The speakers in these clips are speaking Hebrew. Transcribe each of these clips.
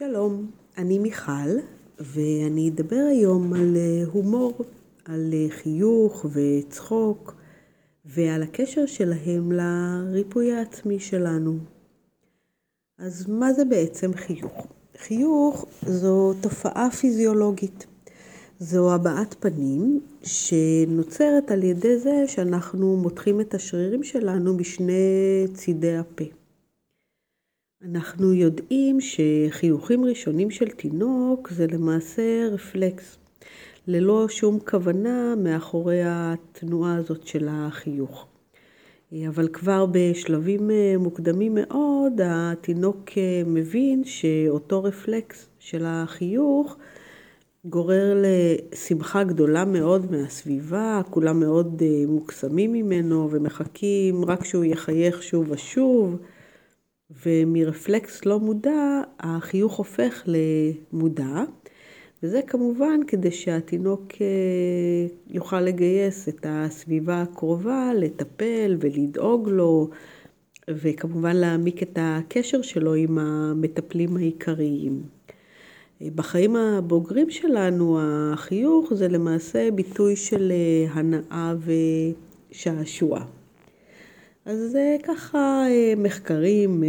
שלום, אני מיכל, ואני אדבר היום על אה, הומור, על אה, חיוך וצחוק, ועל הקשר שלהם לריפוי העצמי שלנו. אז מה זה בעצם חיוך? חיוך זו תופעה פיזיולוגית. זו הבעת פנים שנוצרת על ידי זה שאנחנו מותחים את השרירים שלנו משני צידי הפה. אנחנו יודעים שחיוכים ראשונים של תינוק זה למעשה רפלקס, ללא שום כוונה מאחורי התנועה הזאת של החיוך. אבל כבר בשלבים מוקדמים מאוד התינוק מבין שאותו רפלקס של החיוך גורר לשמחה גדולה מאוד מהסביבה, כולם מאוד מוקסמים ממנו ומחכים רק שהוא יחייך שוב ושוב. ומרפלקס לא מודע, החיוך הופך למודע, וזה כמובן כדי שהתינוק אה, יוכל לגייס את הסביבה הקרובה, לטפל ולדאוג לו, וכמובן להעמיק את הקשר שלו עם המטפלים העיקריים. בחיים הבוגרים שלנו החיוך זה למעשה ביטוי של אה, הנאה ושעשוע. אז ככה אה, מחקרים אה,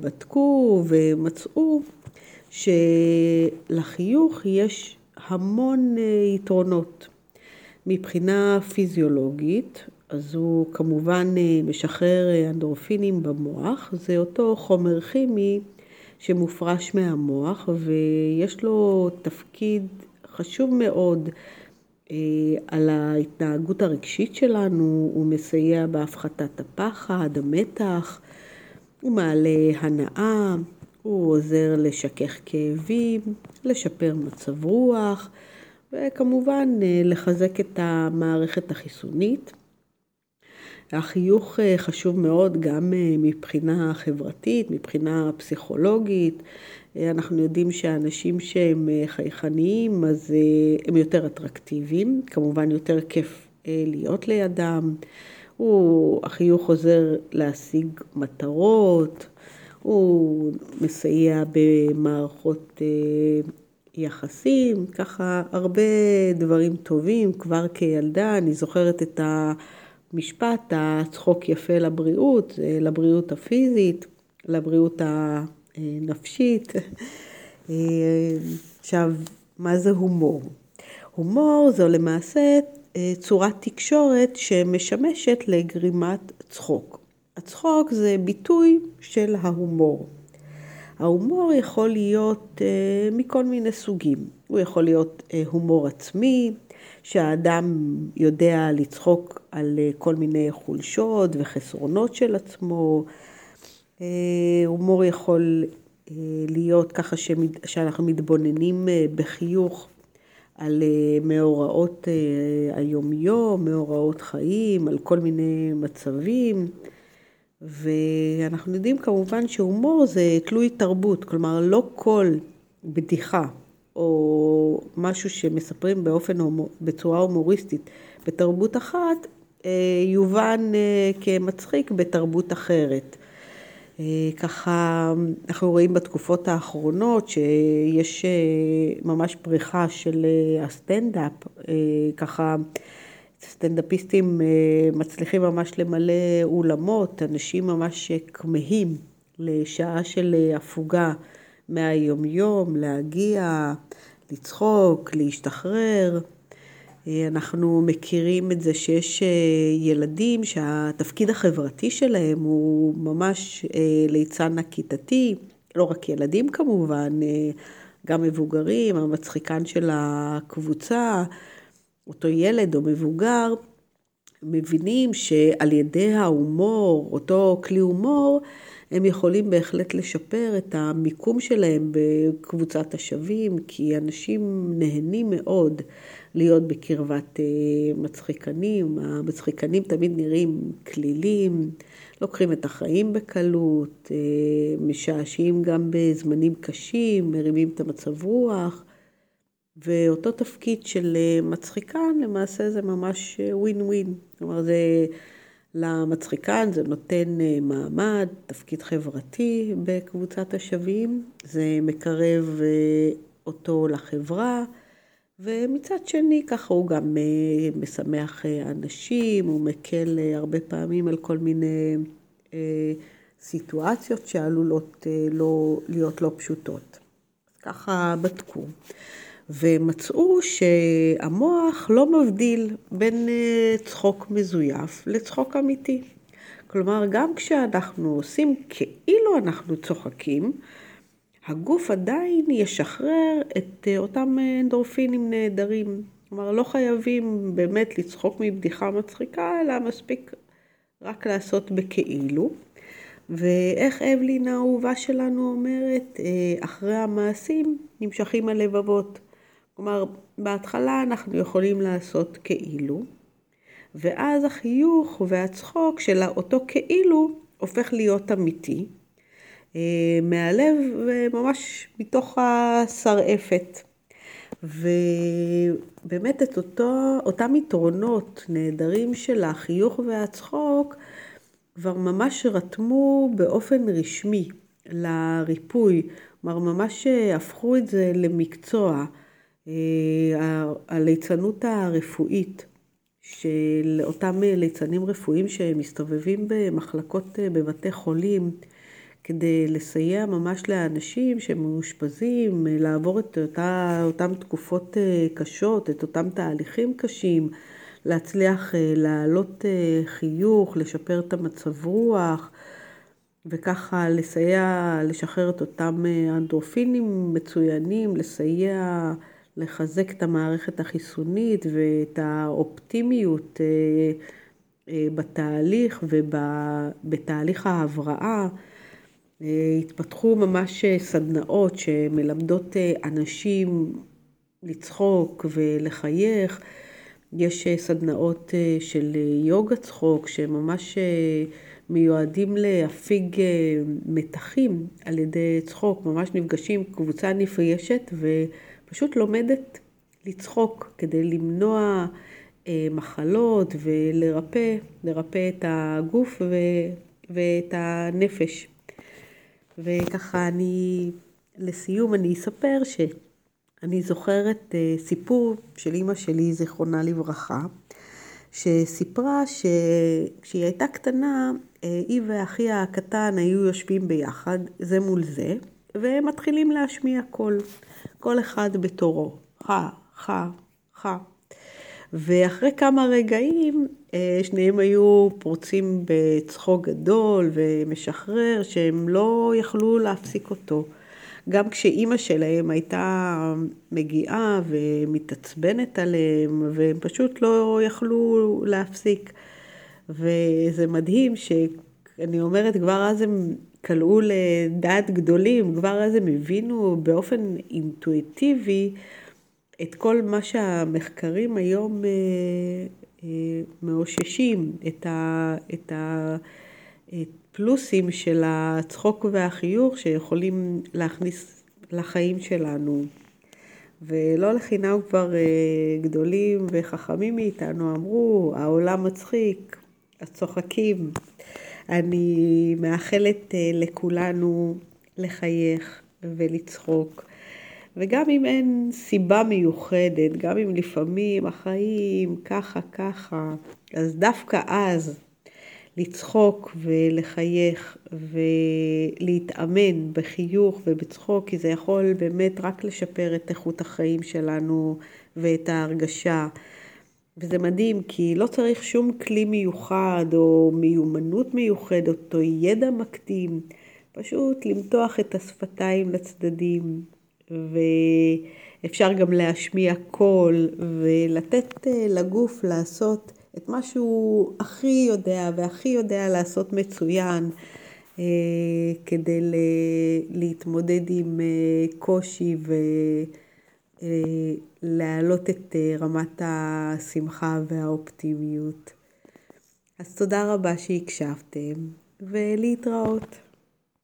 בדקו ומצאו שלחיוך יש המון אה, יתרונות. מבחינה פיזיולוגית, אז הוא כמובן משחרר אנדורפינים במוח, זה אותו חומר כימי שמופרש מהמוח ויש לו תפקיד חשוב מאוד על ההתנהגות הרגשית שלנו, הוא מסייע בהפחתת הפחד, המתח, הוא מעלה הנאה, הוא עוזר לשכך כאבים, לשפר מצב רוח, וכמובן אה, לחזק את המערכת החיסונית. החיוך אה, חשוב מאוד גם מבחינה חברתית, מבחינה פסיכולוגית. אנחנו יודעים שאנשים שהם אה, חייכניים אז אה, הם יותר אטרקטיביים, כמובן יותר כיף אה, להיות לידם. הוא, החיוך עוזר להשיג מטרות, הוא מסייע במערכות יחסים, ככה הרבה דברים טובים. כבר כילדה אני זוכרת את המשפט, הצחוק יפה לבריאות, לבריאות הפיזית, לבריאות ה... נפשית. עכשיו, מה זה הומור? הומור זו למעשה אה, צורת תקשורת שמשמשת לגרימת צחוק. הצחוק זה ביטוי של ההומור. ההומור יכול להיות אה, מכל מיני סוגים. הוא יכול להיות אה, הומור עצמי, שהאדם יודע לצחוק על כל מיני חולשות וחסרונות של עצמו, אה, הומור יכול אה, להיות ככה שאנחנו מתבוננים אה, בחיוך על מאורעות היומיום, מאורעות חיים, על כל מיני מצבים. ואנחנו יודעים כמובן שהומור זה תלוי תרבות, כלומר לא כל בדיחה או משהו שמספרים באופן, בצורה הומוריסטית בתרבות אחת, יובן כמצחיק בתרבות אחרת. אה, ככה אנחנו רואים בתקופות האחרונות שיש אה, ממש פריחה של אה, הסטנדאפ, ככה סטנדאפיסטים מצליחים ממש למלא אולמות, אנשים ממש כמהים לשעה של הפוגה מהיומיום, להגיע, לצחוק, להשתחרר. אנחנו מכירים את זה שיש אה, ילדים שהתפקיד החברתי שלהם הוא ממש אה, ליצן הכיתתי, לא רק ילדים כמובן, אה, גם מבוגרים, המצחיקן של הקבוצה, אותו ילד או מבוגר, מבינים שעל ידי ההומור, אותו כלי הומור, הם יכולים בהחלט לשפר את המיקום שלהם בקבוצת השווים, כי אנשים נהנים מאוד להיות בקרבת אה, מצחיקנים. המצחיקנים תמיד נראים כלילים, לוקחים את החיים בקלות, אה, משעשעים גם בזמנים קשים, מרימים את המצב רוח. ואותו תפקיד של אה, מצחיקן, למעשה זה ממש ווין ווין. כלומר, זה למצחיקן זה נותן מעמד, תפקיד חברתי בקבוצת השווים, זה מקרב אותו לחברה, ומצד שני ככה הוא גם משמח אנשים, הוא מקל הרבה פעמים על כל מיני סיטואציות שעלולות לא, להיות לא פשוטות. ככה בדקו. ומצאו שהמוח לא מבדיל בין צחוק מזויף לצחוק אמיתי. כלומר, גם כשאנחנו עושים כאילו אנחנו צוחקים, הגוף עדיין ישחרר את אותם אנדורפינים נהדרים. כלומר, לא חייבים באמת לצחוק מבדיחה מצחיקה, אלא מספיק רק לעשות בכאילו. ואיך אבלין האהובה שלנו אומרת, אחרי המעשים נמשכים הלבבות. כלומר, בהתחלה אנחנו יכולים לעשות כאילו, ואז החיוך והצחוק של אותו כאילו הופך להיות אמיתי, מהלב וממש מתוך השרעפת. ובאמת את אותו, אותם יתרונות נהדרים של החיוך והצחוק, כבר ממש רתמו באופן רשמי לריפוי, כלומר ממש הפכו את זה למקצוע, הליצנות הרפואית של אותם ליצנים רפואיים שמסתובבים במחלקות בבתי חולים כדי לסייע ממש לאנשים שמאושפזים, לעבור את אותה, אותם תקופות קשות, את אותם תהליכים קשים. להצליח להעלות חיוך, לשפר את המצב רוח, וככה לסייע, לשחרר את אותם אנדרופינים מצוינים, לסייע לחזק את המערכת החיסונית ואת האופטימיות בתהליך ובתהליך ההבראה. התפתחו ממש סדנאות שמלמדות אנשים לצחוק ולחייך. יש סדנאות של יוגה צחוק שממש מיועדים להפיג מתחים על ידי צחוק, ממש נפגשים קבוצה נפגשת ופשוט לומדת לצחוק כדי למנוע מחלות ולרפא, לרפא את הגוף ואת הנפש. וככה אני, לסיום אני אספר ש... אני זוכרת סיפור של אימא שלי, זיכרונה לברכה, שסיפרה שכשהיא הייתה קטנה, היא ואחיה הקטן היו יושבים ביחד, זה מול זה, והם מתחילים להשמיע קול, כל אחד בתורו, חה, חה, חה. ואחרי כמה רגעים, שניהם היו פורצים בצחוק גדול ומשחרר, שהם לא יכלו להפסיק אותו. גם כשאימא שלהם הייתה מגיעה ומתעצבנת עליהם, והם פשוט לא יכלו להפסיק. וזה מדהים שאני אומרת, כבר אז הם קלעו לדעת גדולים, כבר אז הם הבינו באופן אינטואיטיבי את כל מה שהמחקרים היום מאוששים, את ה... את ה... את פלוסים של הצחוק והחיוך שיכולים להכניס לחיים שלנו. ולא לחינם כבר גדולים וחכמים מאיתנו אמרו, העולם מצחיק, אז צוחקים. אני מאחלת לכולנו לחייך ולצחוק. וגם אם אין סיבה מיוחדת, גם אם לפעמים החיים ככה ככה, אז דווקא אז לצחוק ולחייך ולהתאמן בחיוך ובצחוק, כי זה יכול באמת רק לשפר את איכות החיים שלנו ואת ההרגשה. וזה מדהים, כי לא צריך שום כלי מיוחד או מיומנות מיוחדת או ידע מקדים, פשוט למתוח את השפתיים לצדדים, ואפשר גם להשמיע קול ולתת לגוף לעשות את מה שהוא הכי יודע והכי יודע לעשות מצוין כדי להתמודד עם קושי ולהעלות את רמת השמחה והאופטימיות. אז תודה רבה שהקשבתם ולהתראות.